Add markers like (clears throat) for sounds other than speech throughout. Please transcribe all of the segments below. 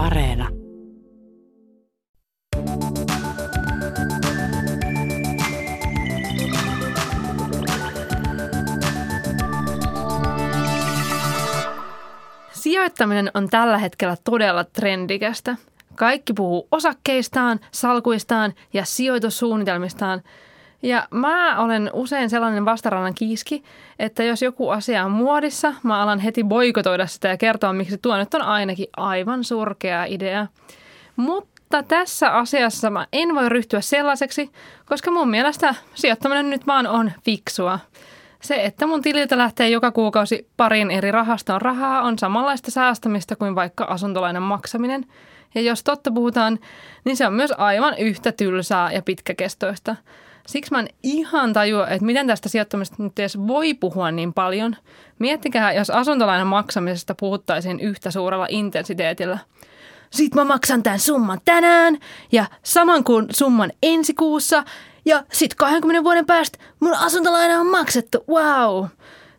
Areena. Sijoittaminen on tällä hetkellä todella trendikästä. Kaikki puhuu osakkeistaan, salkuistaan ja sijoitussuunnitelmistaan. Ja mä olen usein sellainen vastarannan kiiski, että jos joku asia on muodissa, mä alan heti boikotoida sitä ja kertoa, miksi tuo nyt on ainakin aivan surkea idea. Mutta tässä asiassa mä en voi ryhtyä sellaiseksi, koska mun mielestä sijoittaminen nyt vaan on fiksua. Se, että mun tililtä lähtee joka kuukausi parin eri rahastoon rahaa, on samanlaista säästämistä kuin vaikka asuntolainan maksaminen. Ja jos totta puhutaan, niin se on myös aivan yhtä tylsää ja pitkäkestoista. Siksi mä en ihan tajua, että miten tästä sijoittamista nyt edes voi puhua niin paljon. Miettikää, jos asuntolainan maksamisesta puhuttaisiin yhtä suurella intensiteetillä. Sitten mä maksan tämän summan tänään ja saman kuin summan ensi kuussa ja sitten 20 vuoden päästä mun asuntolaina on maksettu. Wow!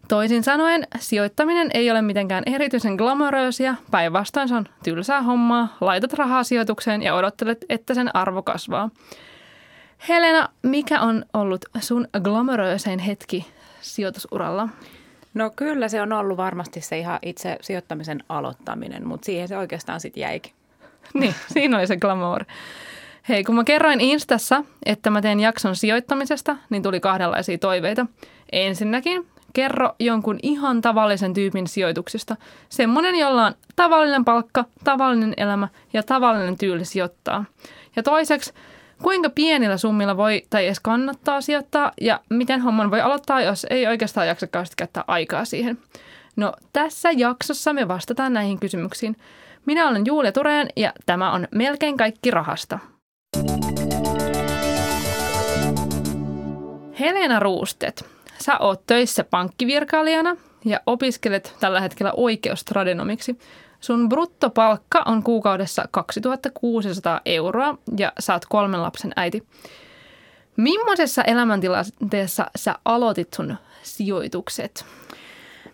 Toisin sanoen, sijoittaminen ei ole mitenkään erityisen glamoröösiä, päinvastoin se on tylsää hommaa, laitat rahaa sijoitukseen ja odottelet, että sen arvo kasvaa. Helena, mikä on ollut sun glamoröösein hetki sijoitusuralla? No kyllä se on ollut varmasti se ihan itse sijoittamisen aloittaminen, mutta siihen se oikeastaan sitten jäikin. (laughs) niin, siinä oli se glamour. Hei, kun mä kerroin Instassa, että mä teen jakson sijoittamisesta, niin tuli kahdenlaisia toiveita. Ensinnäkin, kerro jonkun ihan tavallisen tyypin sijoituksista. Semmoinen, jolla on tavallinen palkka, tavallinen elämä ja tavallinen tyyli sijoittaa. Ja toiseksi, kuinka pienillä summilla voi tai edes kannattaa sijoittaa ja miten homman voi aloittaa, jos ei oikeastaan jaksa kauheasti käyttää aikaa siihen. No tässä jaksossa me vastataan näihin kysymyksiin. Minä olen Julia Tureen ja tämä on Melkein kaikki rahasta. Helena Ruustet, sä oot töissä pankkivirkailijana ja opiskelet tällä hetkellä oikeustradenomiksi. Sun bruttopalkka on kuukaudessa 2600 euroa ja sä oot kolmen lapsen äiti. Millaisessa elämäntilanteessa sä aloitit sun sijoitukset?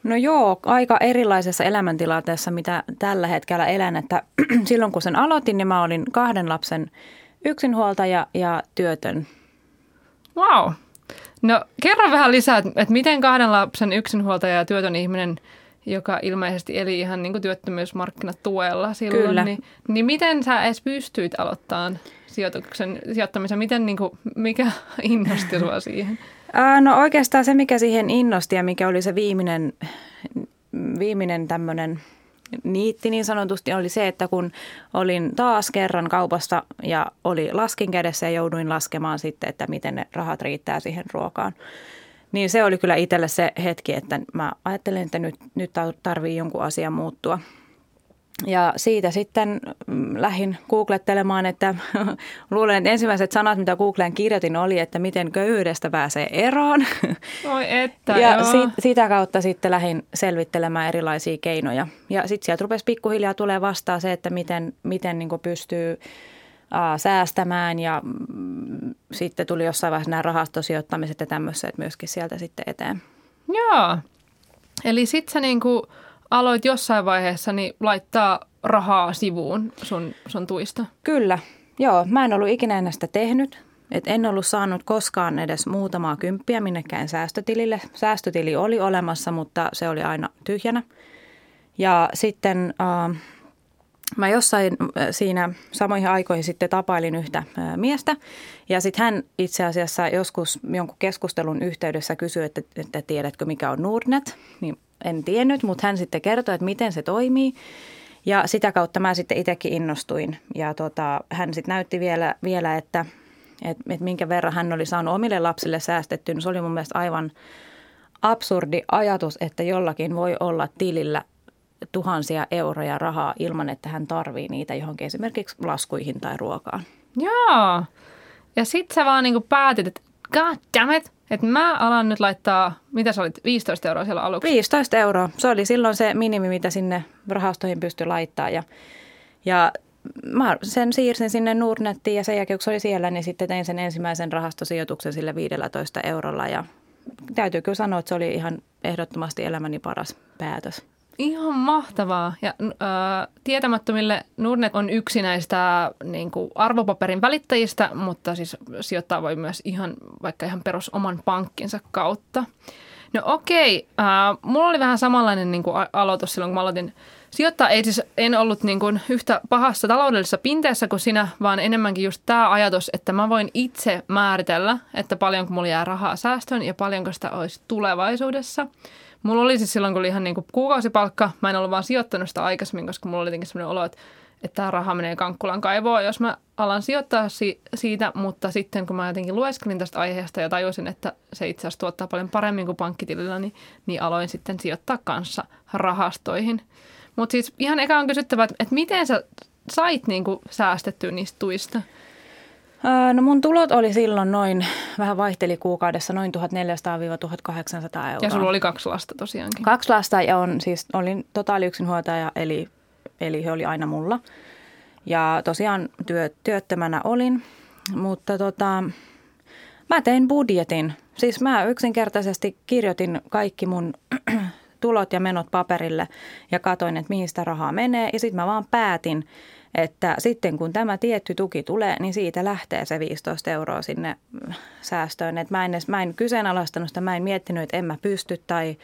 No joo, aika erilaisessa elämäntilanteessa, mitä tällä hetkellä elän. Että (clears throat) silloin kun sen aloitin, niin mä olin kahden lapsen yksinhuoltaja ja työtön. Wow. No kerro vähän lisää, että miten kahden lapsen yksinhuoltaja ja työtön ihminen, joka ilmeisesti eli ihan niin kuin työttömyysmarkkinatuella silloin, Kyllä. Niin, niin miten sä edes pystyit aloittamaan sijoituksen, sijoittamisen? Miten, niin kuin, mikä (laughs) innosti sua siihen? No oikeastaan se, mikä siihen innosti ja mikä oli se viimeinen, viimeinen tämmöinen niitti niin sanotusti, oli se, että kun olin taas kerran kaupassa ja oli laskin kädessä ja jouduin laskemaan sitten, että miten ne rahat riittää siihen ruokaan. Niin se oli kyllä itselle se hetki, että mä ajattelin, että nyt, nyt tarvii jonkun asian muuttua. Ja siitä sitten mm, lähdin googlettelemaan, että (laughs) luulen, että ensimmäiset sanat, mitä Googleen kirjoitin, oli, että miten köyhyydestä pääsee eroon. (laughs) Oi että, Ja joo. sit, sitä kautta sitten lähdin selvittelemään erilaisia keinoja. Ja sitten sieltä rupesi pikkuhiljaa tulee vastaan se, että miten, miten niin pystyy säästämään ja mm, sitten tuli jossain vaiheessa nämä rahastosijoittamiset ja tämmöiset myöskin sieltä sitten eteen. Joo. Eli sit sä niinku aloit jossain vaiheessa niin laittaa rahaa sivuun sun, sun tuista. Kyllä, joo. Mä en ollut ikinä ennen sitä tehnyt. Et en ollut saanut koskaan edes muutamaa kymppiä minnekään säästötilille. Säästötili oli olemassa, mutta se oli aina tyhjänä. Ja sitten äh, mä jossain äh, siinä samoihin aikoihin sitten tapailin yhtä äh, miestä. Ja sitten hän itse asiassa joskus jonkun keskustelun yhteydessä kysyi, että, että tiedätkö mikä on Nordnet. Niin en tiennyt, mutta hän sitten kertoi, että miten se toimii. Ja sitä kautta mä sitten itsekin innostuin. Ja tota, hän sitten näytti vielä, vielä että, että, että minkä verran hän oli saanut omille lapsille säästettyä. Se oli mun mielestä aivan absurdi ajatus, että jollakin voi olla tilillä tuhansia euroja rahaa ilman, että hän tarvii niitä johonkin esimerkiksi laskuihin tai ruokaan. Joo. Ja sit sä vaan niinku päätit, että god damn it, että mä alan nyt laittaa, mitä sä olit, 15 euroa siellä aluksi? 15 euroa. Se oli silloin se minimi, mitä sinne rahastoihin pystyi laittaa. Ja, ja mä sen siirsin sinne Nordnettiin ja sen jälkeen, kun se oli siellä, niin sitten tein sen ensimmäisen rahastosijoituksen sille 15 eurolla. Ja täytyy kyllä sanoa, että se oli ihan ehdottomasti elämäni paras päätös. Ihan mahtavaa. Ja äh, tietämättömille Nordnet on yksi näistä niin kuin arvopaperin välittäjistä, mutta siis sijoittaa voi myös ihan vaikka ihan perus oman pankkinsa kautta. No okei, äh, mulla oli vähän samanlainen niin kuin aloitus silloin, kun mä aloitin sijoittaa. Ei siis, en ollut niin kuin yhtä pahassa taloudellisessa pinteessä kuin sinä, vaan enemmänkin just tämä ajatus, että mä voin itse määritellä, että paljonko mulla jää rahaa säästöön ja paljonko sitä olisi tulevaisuudessa. Mulla oli siis silloin, kun oli ihan niin kuin kuukausipalkka, mä en ollut vaan sijoittanut sitä aikaisemmin, koska mulla oli jotenkin sellainen olo, että, että tämä raha menee kankkulan kaivoon, jos mä alan sijoittaa si- siitä, mutta sitten kun mä jotenkin lueskelin tästä aiheesta ja tajusin, että se itse asiassa tuottaa paljon paremmin kuin pankkitilillä, niin, niin aloin sitten sijoittaa kanssa rahastoihin. Mutta siis ihan eka on kysyttävä, että, miten sä sait niin kuin säästettyä niistä tuista? No mun tulot oli silloin noin, vähän vaihteli kuukaudessa, noin 1400-1800 euroa. Ja sulla oli kaksi lasta tosiaankin. Kaksi lasta ja on, siis olin totaali yksinhuoltaja, eli, eli he oli aina mulla. Ja tosiaan työ, työttömänä olin, mutta tota, mä tein budjetin. Siis mä yksinkertaisesti kirjoitin kaikki mun (clears throat) tulot ja menot paperille ja katoin, että mihin sitä rahaa menee. Ja sitten mä vaan päätin, että sitten kun tämä tietty tuki tulee, niin siitä lähtee se 15 euroa sinne säästöön. Että mä en, edes, mä en kyseenalaistanut sitä, mä en miettinyt, että en mä pysty tai,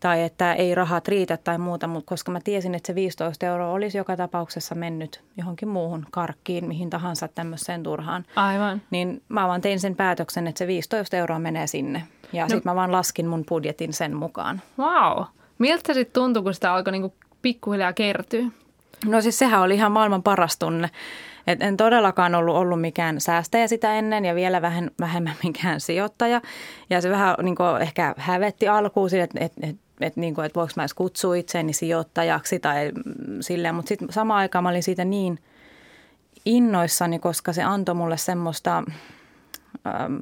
tai että ei rahat riitä tai muuta, mutta koska mä tiesin, että se 15 euroa olisi joka tapauksessa mennyt johonkin muuhun karkkiin, mihin tahansa tämmöiseen turhaan. Aivan. Niin mä vaan tein sen päätöksen, että se 15 euroa menee sinne. Ja no. sitten mä vaan laskin mun budjetin sen mukaan. Wow. Miltä se sitten tuntui, kun sitä alkoi niinku pikkuhiljaa kertyä? No siis sehän oli ihan maailman paras tunne. Et en todellakaan ollut ollut mikään säästäjä sitä ennen ja vielä vähän vähemmän (laughs) mikään sijoittaja. Ja se vähän niin ehkä hävetti alkuun sille, että et, et, et, niin että voiko mä edes kutsua itseäni sijoittajaksi tai silleen. Mutta sitten samaan aikaan mä olin siitä niin innoissani, koska se antoi mulle semmoista... Ähm,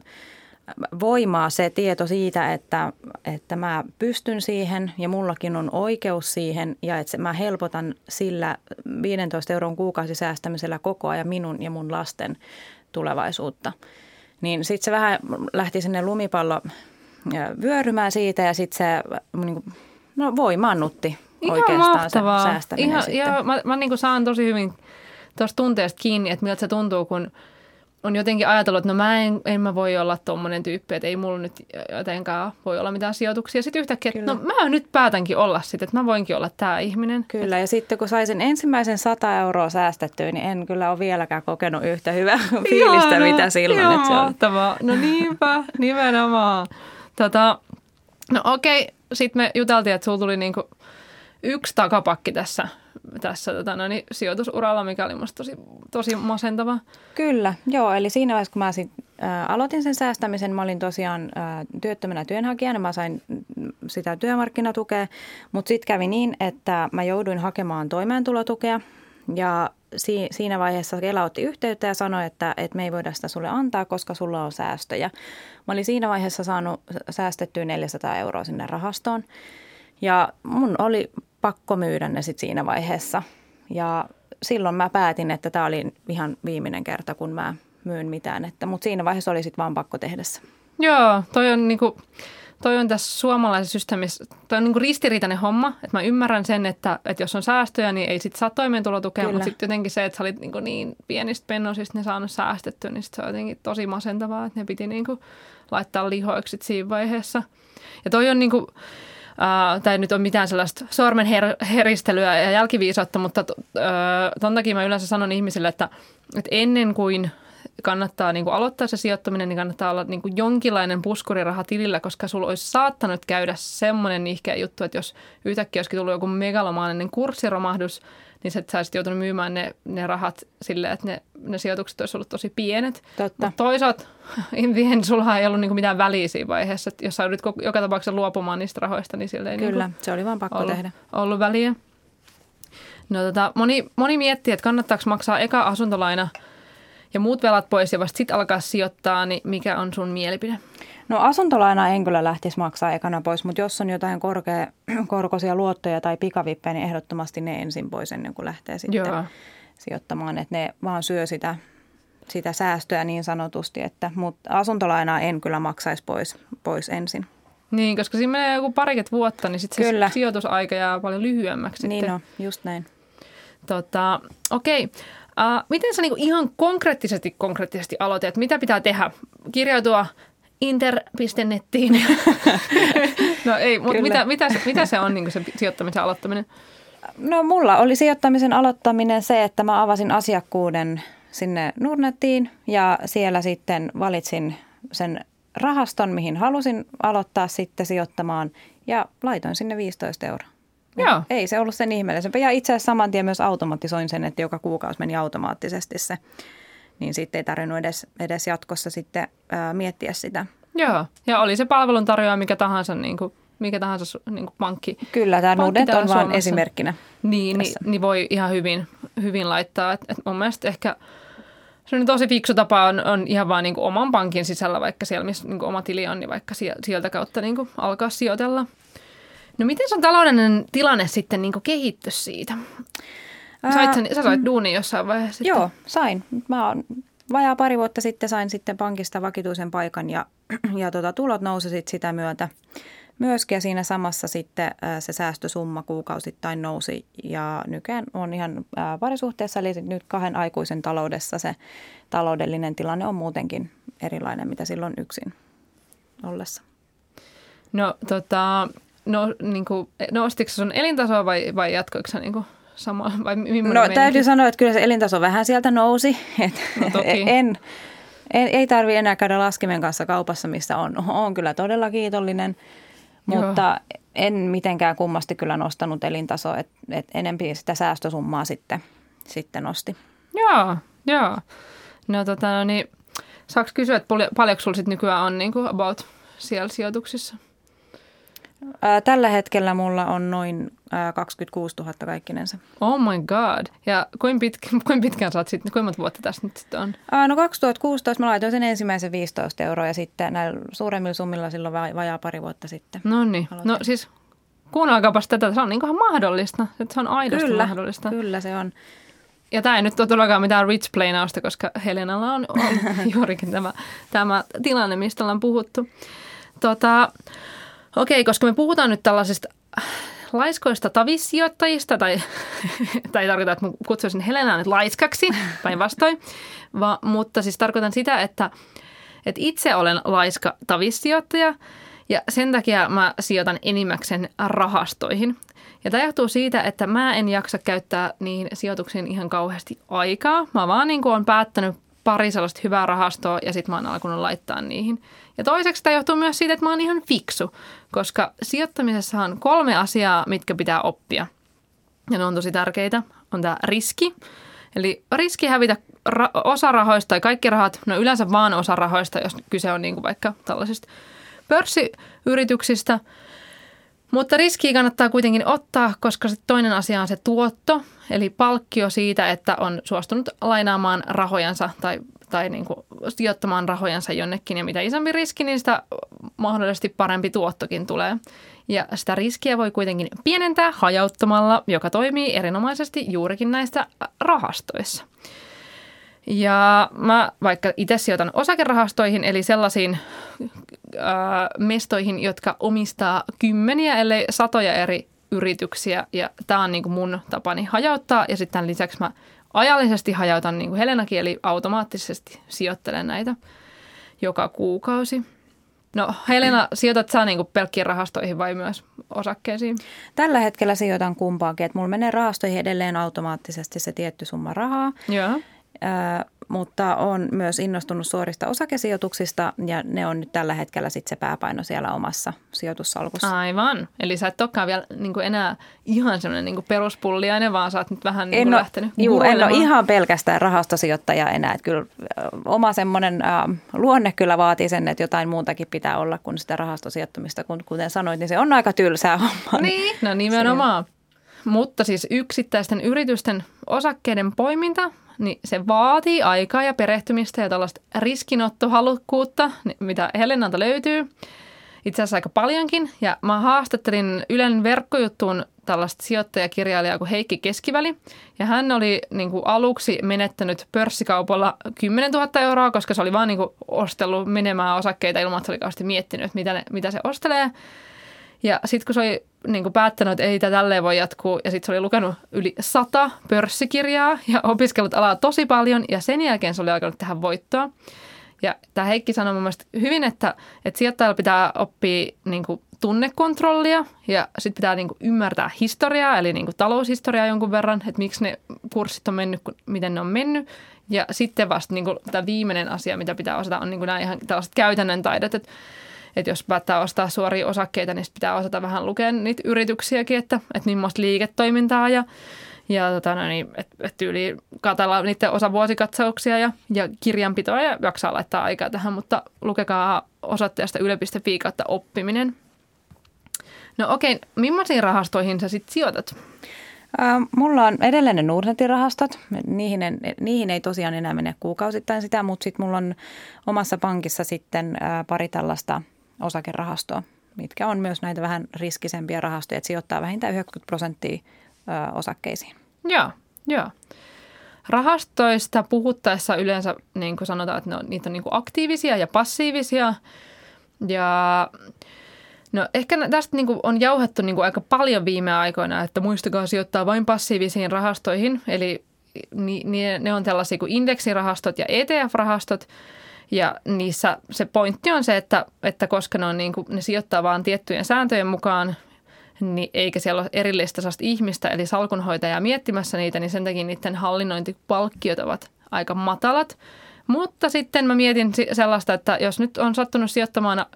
voimaa se tieto siitä, että, että mä pystyn siihen ja mullakin on oikeus siihen ja että mä helpotan sillä 15 euron kuukausisäästämisellä koko ajan minun ja mun lasten tulevaisuutta. Niin sitten se vähän lähti sinne lumipallo vyörymään siitä ja sitten se niin kuin, no, voimannutti Ihan oikeastaan mahtavaa. se säästäminen Ihan, sitten. Joo, mä, mä niin kuin saan tosi hyvin tuosta tunteesta kiinni, että miltä se tuntuu, kun – on jotenkin ajatellut, että no mä en, en mä voi olla tuommoinen tyyppi, että ei mulla nyt jotenkaan voi olla mitään sijoituksia. Sitten yhtäkkiä, että no mä nyt päätänkin olla sitten, että mä voinkin olla tämä ihminen. Kyllä, et... ja sitten kun saisin ensimmäisen 100 euroa säästettyä, niin en kyllä ole vieläkään kokenut yhtä hyvää (laughs) fiilistä, Ihana, mitä silloin. Ihan että mahtavaa. No niinpä, nimenomaan. Tota, no okei, sitten me juteltiin, että sulla tuli niinku yksi takapakki tässä tässä tota, no niin, sijoitusuralla, mikä oli musta tosi, tosi masentava. Kyllä, joo. Eli siinä vaiheessa, kun mä sit, ä, aloitin sen säästämisen, mä olin tosiaan ä, työttömänä työnhakijana. Mä sain sitä työmarkkinatukea, mutta sitten kävi niin, että mä jouduin hakemaan toimeentulotukea ja si, siinä vaiheessa Kela otti yhteyttä ja sanoi, että, että me ei voida sitä sulle antaa, koska sulla on säästöjä. Mä olin siinä vaiheessa saanut säästettyä 400 euroa sinne rahastoon. Ja mun oli pakko myydä ne sitten siinä vaiheessa. Ja silloin mä päätin, että tämä oli ihan viimeinen kerta, kun mä myyn mitään. Että, mutta siinä vaiheessa oli sitten vaan pakko tehdä se. Joo, toi on niinku, toi on tässä suomalaisessa systeemissä, toi on niinku ristiriitainen homma, että mä ymmärrän sen, että, että jos on säästöjä, niin ei sit saa toimeentulotukea, Kyllä. mutta sitten jotenkin se, että sä olit niinku niin pienistä pennosista ne saanut säästettyä, niin sit se on jotenkin tosi masentavaa, että ne piti niinku laittaa lihoiksi siinä vaiheessa. Ja toi on niinku, Uh, tai nyt on mitään sellaista sormen her- heristelyä ja jälkiviisautta, mutta uh, ton takia mä yleensä sanon ihmisille, että, että ennen kuin kannattaa niin kuin aloittaa se sijoittaminen, niin kannattaa olla niin kuin jonkinlainen puskuriraha tilillä, koska sulla olisi saattanut käydä semmoinen ihkeä juttu, että jos yhtäkkiä olisikin tullut joku megalomaaninen kurssiromahdus, niin sä olisit joutunut myymään ne, ne rahat silleen, että ne, ne sijoitukset olisi ollut tosi pienet. Totta. Mutta toisaalta (laughs) in the end, sulla ei ollut niinku mitään väliä siinä vaiheessa. Että jos sä joudut joka tapauksessa luopumaan niistä rahoista, niin sille ei Kyllä, niinku se oli vaan pakko ollut, tehdä. ollut väliä. No tota, moni, moni miettii, että kannattaako maksaa eka asuntolaina ja muut velat pois ja vasta sitten alkaa sijoittaa, niin mikä on sun mielipide? No asuntolaina en kyllä lähtisi maksaa ekana pois, mutta jos on jotain korkea, (clears throat) korkoisia luottoja tai pikavippejä, niin ehdottomasti ne ensin pois ennen kuin lähtee sitten Joo. sijoittamaan. Että ne vaan syö sitä, sitä säästöä niin sanotusti, että, mutta asuntolainaa en kyllä maksaisi pois, pois ensin. Niin, koska siinä menee joku parikymmentä vuotta, niin sitten se sijoitusaika jää paljon lyhyemmäksi Niin sitten. on, just näin. Tota, okei. Uh, miten sä niinku ihan konkreettisesti, konkreettisesti aloitat? Mitä pitää tehdä? Kirjautua inter.nettiin? (laughs) no ei, mutta mitä, mitä, se, mitä se on niinku se sijoittamisen aloittaminen? No mulla oli sijoittamisen aloittaminen se, että mä avasin asiakkuuden sinne Nordnettiin ja siellä sitten valitsin sen rahaston, mihin halusin aloittaa sitten sijoittamaan ja laitoin sinne 15 euroa. Joo. Ei se ollut sen ihmeellisempää. Ja itse asiassa saman tien myös automatisoin sen, että joka kuukausi meni automaattisesti se. Niin sitten ei tarvinnut edes, edes jatkossa sitten ää, miettiä sitä. Joo, ja oli se palveluntarjoaja mikä tahansa, niinku, mikä tahansa su- niinku pankki. Kyllä, tämä täällä on vain esimerkkinä. Niin, niin, niin voi ihan hyvin, hyvin laittaa. Et, et mun mielestä ehkä se on tosi fiksu tapa on, on ihan vaan niinku oman pankin sisällä, vaikka siellä, missä niinku oma tili on, niin vaikka sie- sieltä kautta niinku alkaa sijoitella. No miten sun taloudellinen tilanne sitten niinku kehittyi siitä? Sait sen, sä sait duunin jossain vaiheessa sitten? Joo, sain. Mä oon, vajaa pari vuotta sitten sain sitten pankista vakituisen paikan ja, ja tota, tulot nousi sit sitä myötä myöskin. Ja siinä samassa sitten se säästösumma kuukausittain nousi ja nykyään on ihan parisuhteessa, eli nyt kahden aikuisen taloudessa se taloudellinen tilanne on muutenkin erilainen, mitä silloin yksin ollessa. No, tota, no, niinku, nostiko sun elintasoa vai, vai jatkoiko sä niinku sama, vai No meininki? täytyy sanoa, että kyllä se elintaso vähän sieltä nousi. (laughs) Et No toki. (laughs) en, en, ei tarvi enää käydä laskimen kanssa kaupassa, missä on. Olen kyllä todella kiitollinen, Joo. mutta en mitenkään kummasti kyllä nostanut elintasoa. Et, et enempi sitä säästösummaa sitten, sitten nosti. Joo, joo. No tota, no niin, saaks kysyä, että paljon, paljonko sulla sit nykyään on niinku about siellä sijoituksissa? Tällä hetkellä mulla on noin ää, 26 000 kaikkinensa. Oh my god. Ja kuinka, pitkä, (laughs) kuinka pitkään sä oot sitten, kuinka monta vuotta tästä nyt sitten on? No 2016 mä laitoin sen ensimmäisen 15 euroa ja sitten näillä suuremmilla summilla silloin va- vajaa pari vuotta sitten. No niin. No siis kuunnelkaapas tätä, se on ihan mahdollista. Että se on aidosti Kyllä, mahdollista. kyllä se on. Ja tämä ei nyt ole todellakaan mitään rich playnausta, koska Helenalla on, on (laughs) juurikin tämä, tämä tilanne, mistä ollaan puhuttu. Tota, okei, koska me puhutaan nyt tällaisista laiskoista tavissijoittajista, tai, (laughs) tai ei tarkoita, että kutsuisin Helenaa nyt laiskaksi, päinvastoin, (laughs) va, mutta siis tarkoitan sitä, että, että itse olen laiska tavissijoittaja, ja sen takia mä sijoitan enimmäkseen rahastoihin. Ja tämä johtuu siitä, että mä en jaksa käyttää niihin sijoituksiin ihan kauheasti aikaa. Mä vaan niin olen päättänyt pari sellaista hyvää rahastoa ja sitten mä oon alkanut laittaa niihin. Ja toiseksi tämä johtuu myös siitä, että mä oon ihan fiksu, koska sijoittamisessa on kolme asiaa, mitkä pitää oppia. Ja ne on tosi tärkeitä. On tämä riski, eli riski hävitä ra- osa rahoista tai kaikki rahat, no yleensä vaan osa rahoista, jos kyse on niin kuin vaikka tällaisista pörssiyrityksistä. Mutta riskiä kannattaa kuitenkin ottaa, koska se toinen asia on se tuotto, eli palkkio siitä, että on suostunut lainaamaan rahojansa tai, tai niin kuin sijoittamaan rahojansa jonnekin. Ja mitä isompi riski, niin sitä mahdollisesti parempi tuottokin tulee. Ja sitä riskiä voi kuitenkin pienentää hajauttamalla, joka toimii erinomaisesti juurikin näissä rahastoissa. Ja mä vaikka itse sijoitan osakerahastoihin, eli sellaisiin ää, mestoihin, jotka omistaa kymmeniä, ellei satoja eri yrityksiä. Ja tämä on niinku mun tapani hajauttaa. Ja sitten lisäksi mä ajallisesti hajautan niin kuin Helenakin, eli automaattisesti sijoittelen näitä joka kuukausi. No Helena, sijoitat sä niinku pelkkiin rahastoihin vai myös osakkeisiin? Tällä hetkellä sijoitan kumpaankin, että mulla menee rahastoihin edelleen automaattisesti se tietty summa rahaa. Joo. Mutta on myös innostunut suorista osakesijoituksista ja ne on nyt tällä hetkellä sit se pääpaino siellä omassa sijoitussalkussa. Aivan. Eli sä et olekaan vielä niin kuin enää ihan semmoinen niin peruspulliainen, vaan sä oot nyt vähän niin En kuin ole, lähtenyt juu, en ole ihan pelkästään rahastosijoittaja enää. Että kyllä oma semmoinen ä, luonne kyllä vaatii sen, että jotain muutakin pitää olla kuin sitä rahastosijoittamista. Kun, kuten sanoit, niin se on aika tylsää hommaa. Niin, no nimenomaan. Mutta siis yksittäisten yritysten osakkeiden poiminta, niin se vaatii aikaa ja perehtymistä ja tällaista riskinottohalukkuutta, mitä Helenalta löytyy. Itse asiassa aika paljonkin. Ja mä haastattelin Ylen verkkojuttuun tällaista sijoittajakirjailijaa kuin Heikki Keskiväli. Ja hän oli niin kuin aluksi menettänyt pörssikaupalla 10 000 euroa, koska se oli vaan niin kuin ostellut menemään osakkeita ilman, että se oli miettinyt, mitä, ne, mitä se ostelee. Ja sitten kun se oli niin kuin päättänyt, että ei tämä tälleen voi jatkuu, ja sitten se oli lukenut yli sata pörssikirjaa ja opiskellut alaa tosi paljon, ja sen jälkeen se oli alkanut tehdä voittoa. Ja tämä Heikki sanoi mun mielestä hyvin, että, että sijoittajalla pitää oppia niin kuin tunnekontrollia ja sitten pitää niin kuin ymmärtää historiaa, eli niin kuin taloushistoriaa jonkun verran, että miksi ne kurssit on mennyt, miten ne on mennyt. Ja sitten vasta niin kuin, tämä viimeinen asia, mitä pitää osata, on niin kuin nämä ihan tällaiset käytännön taidot, että että jos päättää ostaa suoria osakkeita, niin pitää osata vähän lukea niitä yrityksiäkin, että, että millaista liiketoimintaa ja, ja tota, no niin, että et tyyli katella niiden osavuosikatsauksia ja, ja kirjanpitoa ja jaksaa laittaa aikaa tähän, mutta lukekaa osoitteesta yle.fi kautta oppiminen. No okei, millaisiin rahastoihin sä sitten sijoitat? Mulla on edelleen ne Nordnetin-rahastot. Niihin, en, niihin ei tosiaan enää mene kuukausittain sitä, mutta sitten mulla on omassa pankissa sitten pari tällaista osakerahastoa, mitkä on myös näitä vähän riskisempiä rahastoja, että sijoittaa vähintään 90 prosenttia osakkeisiin. Joo, joo. Rahastoista puhuttaessa yleensä niin kuin sanotaan, että ne on, niitä on niin kuin aktiivisia ja passiivisia. Ja no ehkä tästä niin kuin on jauhettu niin kuin aika paljon viime aikoina, että muistakaa sijoittaa vain passiivisiin rahastoihin. Eli ne on tällaisia kuin indeksirahastot ja ETF-rahastot. Ja niissä se pointti on se, että, että koska ne, on niin kuin, ne sijoittaa vain tiettyjen sääntöjen mukaan, niin eikä siellä ole erillistä ihmistä, eli salkunhoitajaa miettimässä niitä, niin sen takia niiden hallinnointipalkkiot ovat aika matalat. Mutta sitten mä mietin sellaista, että jos nyt on sattunut sijoittamaan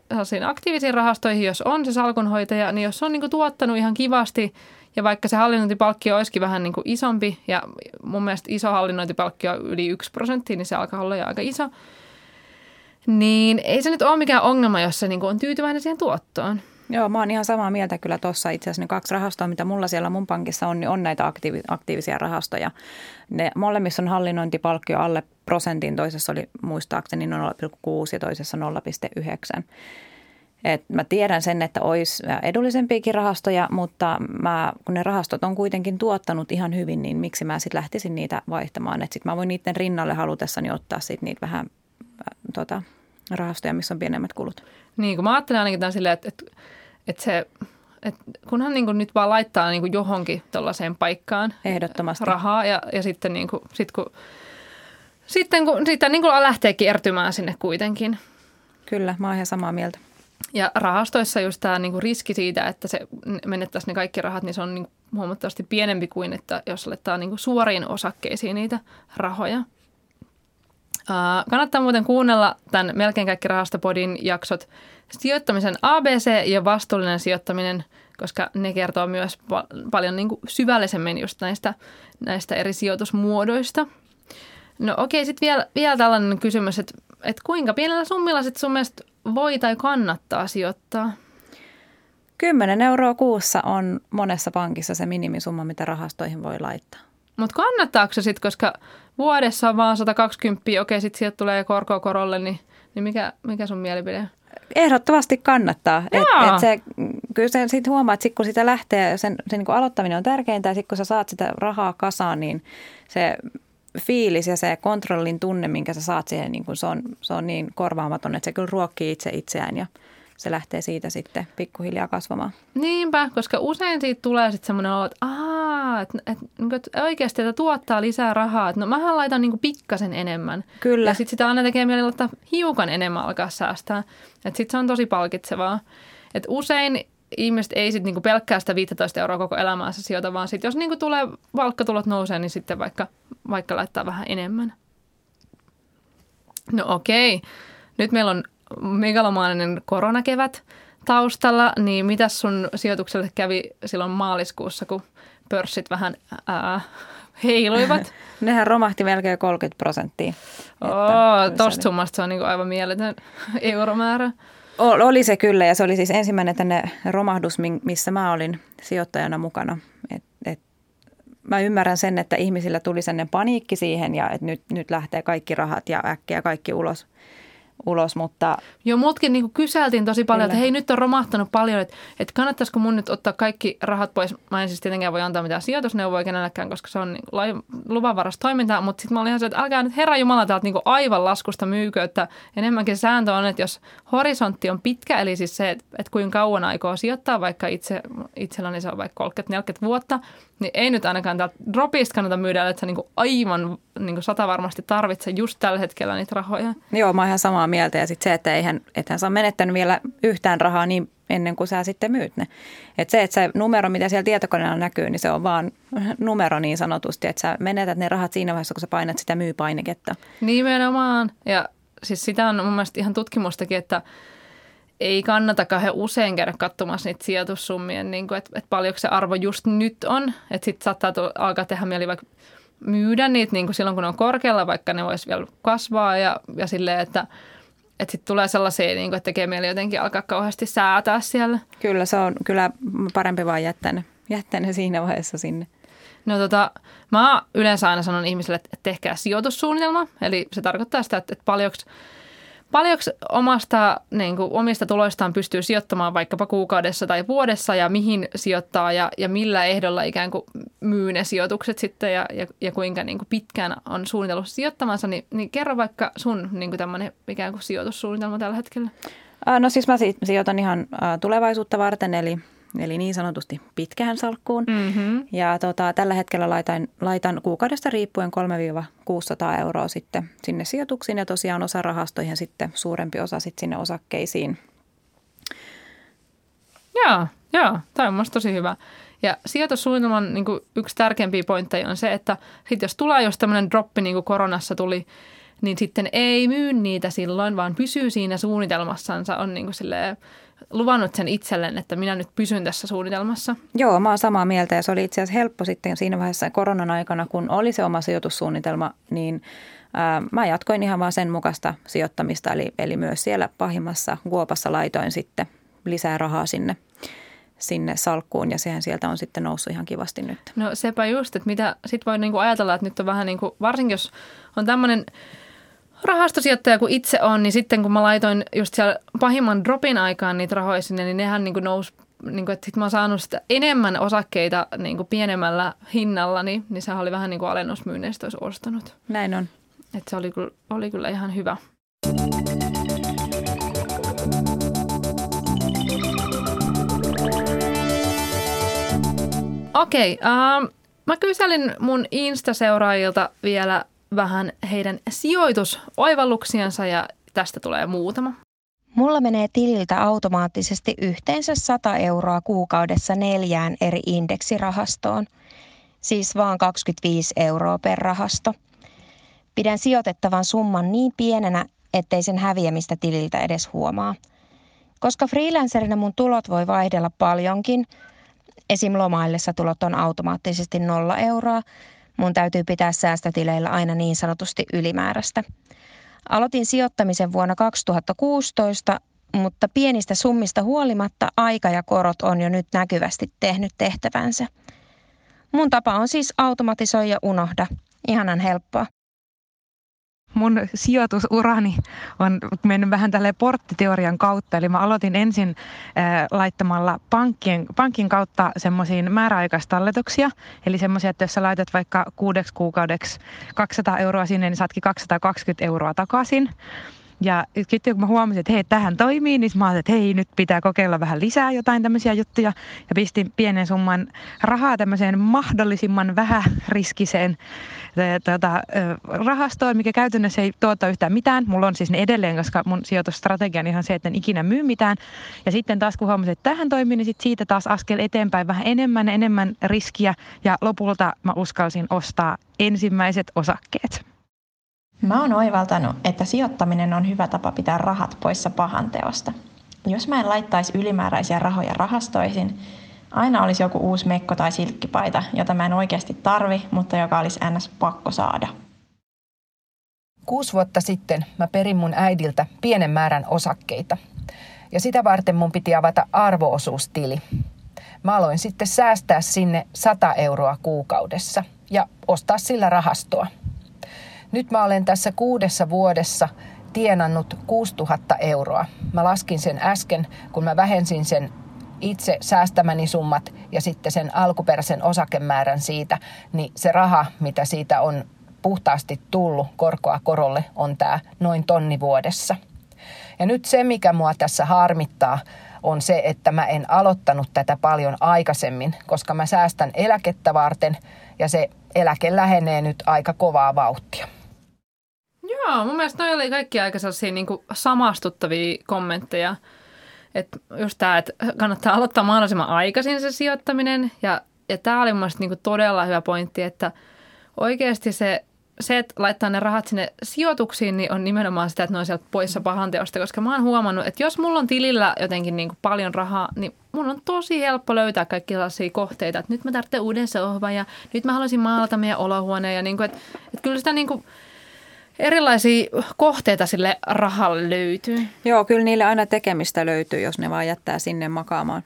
aktiivisiin rahastoihin, jos on se salkunhoitaja, niin jos se on niin tuottanut ihan kivasti ja vaikka se hallinnointipalkkio olisikin vähän niin isompi ja mun mielestä iso hallinnointipalkkio yli 1 prosenttia, niin se alkaa olla jo aika iso, niin ei se nyt ole mikään ongelma, jos se niin on tyytyväinen siihen tuottoon. Joo, mä oon ihan samaa mieltä kyllä tuossa. Itse asiassa ne kaksi rahastoa, mitä mulla siellä mun pankissa on, niin on näitä aktiivi- aktiivisia rahastoja. Ne molemmissa on hallinnointipalkkio alle prosentin. Toisessa oli muistaakseni 0,6 ja toisessa 0,9. Et mä tiedän sen, että olisi edullisempiakin rahastoja, mutta mä, kun ne rahastot on kuitenkin tuottanut ihan hyvin, niin miksi mä sitten lähtisin niitä vaihtamaan. Sitten mä voin niiden rinnalle halutessani ottaa sit niitä vähän tota, rahastoja, missä on pienemmät kulut. Niin, kun mä ajattelen ainakin tämän silleen, että, että, että se et kunhan niin kuin nyt vaan laittaa niin kuin johonkin tuollaiseen paikkaan Ehdottomasti. rahaa ja, ja sitten, niin kuin, sit kun, sitten kun sitä niin kuin lähtee kiertymään sinne kuitenkin. Kyllä, mä oon ihan samaa mieltä. Ja rahastoissa just tämä niin kuin riski siitä, että se menettäisi ne kaikki rahat, niin se on niin huomattavasti pienempi kuin, että jos laittaa niin kuin suoriin osakkeisiin niitä rahoja. Kannattaa muuten kuunnella tämän Melkein kaikki rahastopodin jaksot sijoittamisen ABC ja vastuullinen sijoittaminen, koska ne kertoo myös pa- paljon niin kuin syvällisemmin just näistä, näistä eri sijoitusmuodoista. No okei, sitten vielä, vielä tällainen kysymys, että, että kuinka pienellä summilla sitten sun mielestä voi tai kannattaa sijoittaa? 10 euroa kuussa on monessa pankissa se minimisumma, mitä rahastoihin voi laittaa. Mutta kannattaako se sitten, koska vuodessa on vaan 120, okei sitten sieltä tulee korkoa korolle, niin, niin mikä, mikä sun mielipide Ehdottomasti kannattaa. Et, et se, kyllä se sitten huomaa, että sit kun sitä lähtee, sen, sen niin aloittaminen on tärkeintä ja sitten kun sä saat sitä rahaa kasaan, niin se fiilis ja se kontrollin tunne, minkä sä saat siihen, niin kun se, on, se on niin korvaamaton, että se kyllä ruokkii itse itseään ja se lähtee siitä sitten pikkuhiljaa kasvamaan. Niinpä, koska usein siitä tulee sitten semmoinen olo, että aah, että, että, niinku, että oikeasti että tuottaa lisää rahaa. Että no mähän laitan niin pikkasen enemmän. Kyllä. Ja sitten sitä aina tekee mieli laittaa hiukan enemmän alkaa säästää. Että sitten se on tosi palkitsevaa. Että usein ihmiset ei sitten niinku pelkkää sitä 15 euroa koko elämäänsä sijoita, vaan sitten jos niinku tulee valkkatulot nousee, niin sitten vaikka, vaikka laittaa vähän enemmän. No okei. Nyt meillä on megalomaaninen koronakevät taustalla, niin mitä sun sijoitukselle kävi silloin maaliskuussa, kun pörssit vähän ää, heiluivat? (laughs) Nehän romahti melkein 30 prosenttia. Oh, Tuosta summasta se on niin aivan mieletön (laughs) euromäärä. Oli se kyllä ja se oli siis ensimmäinen tänne romahdus, missä mä olin sijoittajana mukana. Et, et, mä ymmärrän sen, että ihmisillä tuli sellainen paniikki siihen ja että nyt, nyt lähtee kaikki rahat ja äkkiä kaikki ulos – ulos, mutta... Joo, multakin niin kyseltiin tosi paljon, Kyllä. että hei nyt on romahtanut paljon, että, että kannattaisiko mun nyt ottaa kaikki rahat pois. Mä en siis tietenkään voi antaa mitään sijoitusneuvoja kenellekään, koska se on niin luvanvarasta toimintaa, mutta sitten mä olin ihan se, että älkää nyt Herra Jumala täältä niin aivan laskusta myykö, että enemmänkin sääntö on, että jos horisontti on pitkä, eli siis se, että, että kuinka kauan aikoo sijoittaa, vaikka itse, itselläni se on vaikka 30-40 vuotta, niin ei nyt ainakaan täältä dropista kannata myydä, että sä niin aivan niin sata varmasti tarvitse just tällä hetkellä niitä rahoja. Joo, mä oon ihan samaa mieltä. Ja sitten se, että eihän, ethän sä ole menettänyt vielä yhtään rahaa niin ennen kuin sä sitten myyt ne. Et se, että se numero, mitä siellä tietokoneella näkyy, niin se on vaan numero niin sanotusti, että sä menetät ne rahat siinä vaiheessa, kun sä painat sitä myypainiketta. Nimenomaan. Ja siis sitä on mun mielestä ihan tutkimustakin, että ei kannata kauhean usein käydä katsomassa niitä sijoitussummia, niin että, että paljonko se arvo just nyt on. Että sitten saattaa tulla, alkaa tehdä mieli vaikka myydä niitä niin kuin silloin, kun ne on korkealla, vaikka ne voisi vielä kasvaa ja, ja silleen, että että sitten tulee sellaisia, niin kuin, että tekee mieli jotenkin alkaa kauheasti säätää siellä. Kyllä, se on kyllä parempi vaan jättää ne, jättää ne siinä vaiheessa sinne. No tota, mä yleensä aina sanon ihmisille, että tehkää sijoitussuunnitelma. Eli se tarkoittaa sitä, että, että paljonko Paljonko omasta, niin kuin, omista tuloistaan pystyy sijoittamaan vaikkapa kuukaudessa tai vuodessa ja mihin sijoittaa ja, ja millä ehdolla ikään kuin myy ne sijoitukset sitten ja, ja, ja kuinka niin kuin pitkään on suunnitellut sijoittamansa, niin, niin kerro vaikka sun niin kuin tämmöinen ikään kuin sijoitussuunnitelma tällä hetkellä. No siis mä sijoitan ihan tulevaisuutta varten, eli eli niin sanotusti pitkään salkkuun. Mm-hmm. Ja tota, tällä hetkellä laitan, laitan kuukaudesta riippuen 3-600 euroa sitten sinne sijoituksiin ja tosiaan osa rahastoihin sitten suurempi osa sitten sinne osakkeisiin. Joo, joo, tämä on minusta tosi hyvä. Ja sijoitussuunnitelman niin yksi tärkeimpiä pointteja on se, että sit jos tulee, jos tämmöinen droppi niin kuin koronassa tuli, niin sitten ei myy niitä silloin, vaan pysyy siinä suunnitelmassansa, on niin kuin silleen, luvannut sen itselleen, että minä nyt pysyn tässä suunnitelmassa? Joo, mä oon samaa mieltä ja se oli itse asiassa helppo sitten siinä vaiheessa koronan aikana, kun oli se oma sijoitussuunnitelma, niin ää, mä jatkoin ihan vaan sen mukaista sijoittamista, eli, eli myös siellä pahimmassa kuopassa laitoin sitten lisää rahaa sinne sinne salkkuun ja sehän sieltä on sitten noussut ihan kivasti nyt. No sepä just, että mitä sitten voi niinku ajatella, että nyt on vähän niin kuin, varsinkin jos on tämmöinen rahastosijoittaja kun itse on, niin sitten kun mä laitoin just siellä pahimman dropin aikaan niitä rahoja sinne, niin nehän niin kuin nousi niin kuin, että sit mä oon saanut sitä enemmän osakkeita niin kuin pienemmällä hinnalla, niin, niin se oli vähän niin kuin alennusmyynneistä olisi ostanut. Näin on. Että se oli, oli kyllä ihan hyvä. Okei, okay, uh, mä kyselin mun Insta-seuraajilta vielä vähän heidän sijoitusoivalluksiansa ja tästä tulee muutama. Mulla menee tililtä automaattisesti yhteensä 100 euroa kuukaudessa neljään eri indeksirahastoon, siis vaan 25 euroa per rahasto. Pidän sijoitettavan summan niin pienenä, ettei sen häviämistä tililtä edes huomaa. Koska freelancerina mun tulot voi vaihdella paljonkin, esim. lomaillessa tulot on automaattisesti nolla euroa, mun täytyy pitää säästötileillä aina niin sanotusti ylimääräistä. Aloitin sijoittamisen vuonna 2016, mutta pienistä summista huolimatta aika ja korot on jo nyt näkyvästi tehnyt tehtävänsä. Mun tapa on siis automatisoi ja unohda. Ihanan helppoa mun sijoitusurani on mennyt vähän tälle porttiteorian kautta. Eli mä aloitin ensin äh, laittamalla pankkien, pankin kautta semmoisiin määräaikaistalletuksia. Eli semmoisia, että jos sä laitat vaikka kuudeksi kuukaudeksi 200 euroa sinne, niin saatkin 220 euroa takaisin. Ja sitten kun mä huomasin, että hei, tähän toimii, niin mä ajattelin, että hei, nyt pitää kokeilla vähän lisää jotain tämmöisiä juttuja. Ja pistin pienen summan rahaa tämmöiseen mahdollisimman vähäriskiseen tuota, rahastoon, mikä käytännössä ei tuota yhtään mitään. Mulla on siis ne edelleen, koska mun sijoitusstrategia on ihan se, että en ikinä myy mitään. Ja sitten taas kun huomasin, että tähän toimii, niin sit siitä taas askel eteenpäin vähän enemmän enemmän riskiä. Ja lopulta mä uskalsin ostaa ensimmäiset osakkeet. Mä oon oivaltanut, että sijoittaminen on hyvä tapa pitää rahat poissa pahanteosta. Jos mä en laittaisi ylimääräisiä rahoja rahastoihin, aina olisi joku uusi mekko tai silkkipaita, jota mä en oikeasti tarvi, mutta joka olisi ns. pakko saada. Kuusi vuotta sitten mä perin mun äidiltä pienen määrän osakkeita. Ja sitä varten mun piti avata arvoosuustili. Mä aloin sitten säästää sinne 100 euroa kuukaudessa ja ostaa sillä rahastoa. Nyt mä olen tässä kuudessa vuodessa tienannut 6000 euroa. Mä laskin sen äsken, kun mä vähensin sen itse säästämäni summat ja sitten sen alkuperäisen osakemäärän siitä, niin se raha, mitä siitä on puhtaasti tullut korkoa korolle, on tämä noin tonni vuodessa. Ja nyt se, mikä mua tässä harmittaa, on se, että mä en aloittanut tätä paljon aikaisemmin, koska mä säästän eläkettä varten ja se eläke lähenee nyt aika kovaa vauhtia. Joo, mun mielestä noi oli kaikki aika sellaisia niin samastuttavia kommentteja. Että just tämä, että kannattaa aloittaa mahdollisimman aikaisin se sijoittaminen. Ja, ja tämä oli mun mielestä niin todella hyvä pointti, että oikeasti se se, että laittaa ne rahat sinne sijoituksiin, niin on nimenomaan sitä, että ne on sieltä poissa pahanteosta. Koska mä oon huomannut, että jos mulla on tilillä jotenkin niin kuin paljon rahaa, niin mun on tosi helppo löytää kaikki sellaisia kohteita, että nyt mä tarvitsen uuden sohvan ja nyt mä haluaisin maalata meidän olohuoneen. Ja niin kuin, että, että kyllä sitä niin kuin erilaisia kohteita sille rahalle löytyy. Joo, kyllä niille aina tekemistä löytyy, jos ne vaan jättää sinne makaamaan.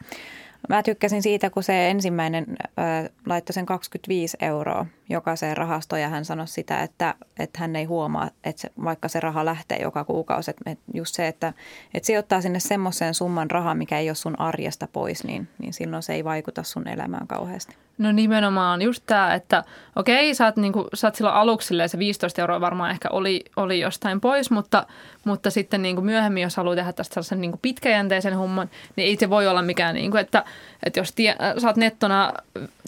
Mä tykkäsin siitä, kun se ensimmäinen äh, laittoi sen 25 euroa jokaiseen rahastoon ja hän sanoi sitä, että, että hän ei huomaa, että se, vaikka se raha lähtee joka kuukausi. Että just se, että, että sijoittaa sinne semmoiseen summan rahaa, mikä ei ole sun arjesta pois, niin, niin silloin se ei vaikuta sun elämään kauheasti. No nimenomaan just tämä, että okei, sä oot, niinku, sä oot silloin aluksi se 15 euroa varmaan ehkä oli, oli jostain pois, mutta, mutta sitten niinku myöhemmin, jos haluaa tehdä tästä sellaisen niinku pitkäjänteisen homman, niin ei se voi olla mikään, niinku, että, että jos tie, oot nettona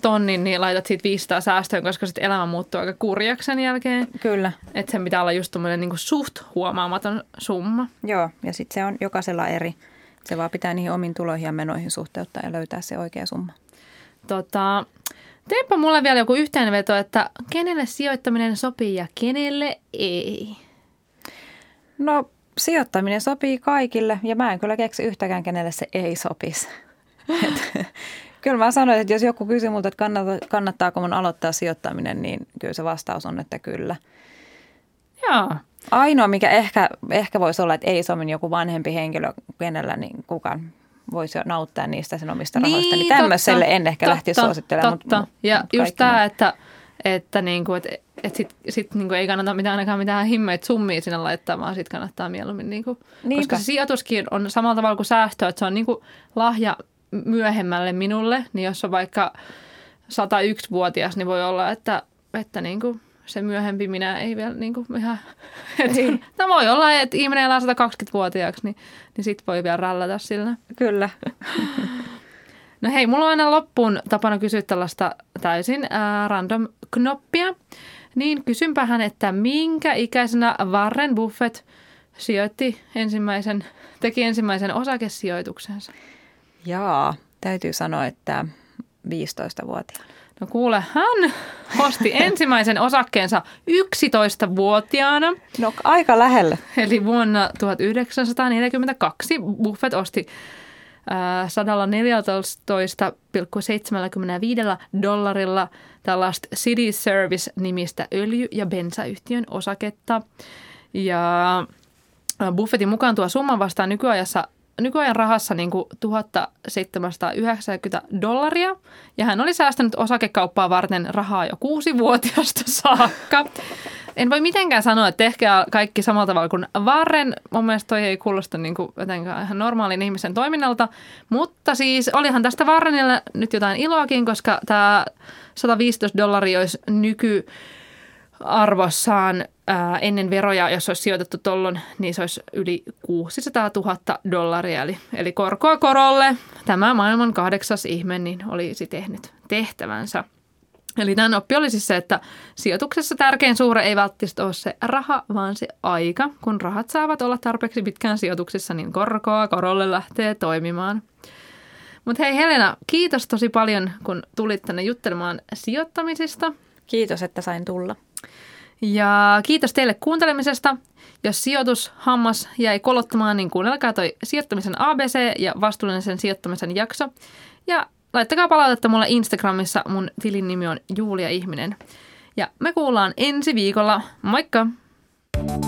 tonnin, niin laitat siitä 500 säästöön, koska sitten elämä muuttuu aika kurjaksi sen jälkeen. Kyllä. Että sen pitää olla just tuommoinen niinku suht huomaamaton summa. Joo, ja sitten se on jokaisella eri. Se vaan pitää niihin omiin tuloihin ja menoihin suhteuttaa ja löytää se oikea summa. Tota, teepä mulle vielä joku yhteenveto, että kenelle sijoittaminen sopii ja kenelle ei? No sijoittaminen sopii kaikille ja mä en kyllä keksi yhtäkään, kenelle se ei sopisi. (laughs) kyllä mä sanoin, että jos joku kysyy multa, että kannattaako mun aloittaa sijoittaminen, niin kyllä se vastaus on, että kyllä. Joo. Ainoa, mikä ehkä, ehkä voisi olla, että ei somin joku vanhempi henkilö, kenellä niin kukaan voisi nauttia niistä sen omista niin, rahoista. Niin tämmöiselle en ehkä totta, lähti suosittelemaan. Totta. Mut, ja mut just tämä, että, että, niinku, että et sit, sit niinku ei kannata mitään ainakaan mitään himmeitä summia sinne laittaa, vaan sitten kannattaa mieluummin. Niinku, koska se sijoituskin on samalla tavalla kuin säästö, että se on niinku lahja myöhemmälle minulle. Niin jos on vaikka 101-vuotias, niin voi olla, että, että niinku, se myöhempi minä ei vielä niin kuin ihan, (laughs) niin. no voi olla, että ihminen elää 120-vuotiaaksi, niin, niin sit voi vielä rallata sillä. Kyllä. (laughs) No hei, mulla on aina loppuun tapana kysyä tällaista täysin ää, random knoppia. Niin kysynpähän, että minkä ikäisenä Warren Buffett sijoitti ensimmäisen, teki ensimmäisen osakesijoituksensa? Jaa, täytyy sanoa, että 15-vuotiaana. No kuule, hän osti ensimmäisen osakkeensa 11-vuotiaana. No aika lähellä. Eli vuonna 1942 Buffett osti 114,75 dollarilla tällaista City Service-nimistä öljy- ja bensayhtiön osaketta. Ja Buffettin mukaan tuo summa vastaa nykyajassa nykyajan rahassa niin kuin 1790 dollaria ja hän oli säästänyt osakekauppaa varten rahaa jo kuusi-vuotiaasta (laughs) saakka. En voi mitenkään sanoa, että tehkää kaikki samalla tavalla kuin Varren. Mun mielestä toi ei kuulosta niin kuin jotenkään ihan normaalin ihmisen toiminnalta. Mutta siis olihan tästä Varrenille nyt jotain iloakin, koska tämä 115 dollaria olisi nyky arvossaan ää, ennen veroja, jos olisi sijoitettu tuolloin, niin se olisi yli 600 000 dollaria. Eli, eli korkoa korolle tämä maailman kahdeksas ihme niin olisi tehnyt tehtävänsä. Eli tämän oppi oli siis se, että sijoituksessa tärkein suure ei välttämättä ole se raha, vaan se aika. Kun rahat saavat olla tarpeeksi pitkään sijoituksessa, niin korkoa korolle lähtee toimimaan. Mutta hei Helena, kiitos tosi paljon, kun tulit tänne juttelemaan sijoittamisesta. Kiitos, että sain tulla. Ja kiitos teille kuuntelemisesta. Jos sijoitushammas jäi kolottamaan, niin kuunnelkaa toi sijoittamisen ABC ja vastuullisen sijoittamisen jakso. Ja laittakaa palautetta mulle Instagramissa. Mun tilin nimi on Julia Ihminen. Ja me kuullaan ensi viikolla. Moikka! thank you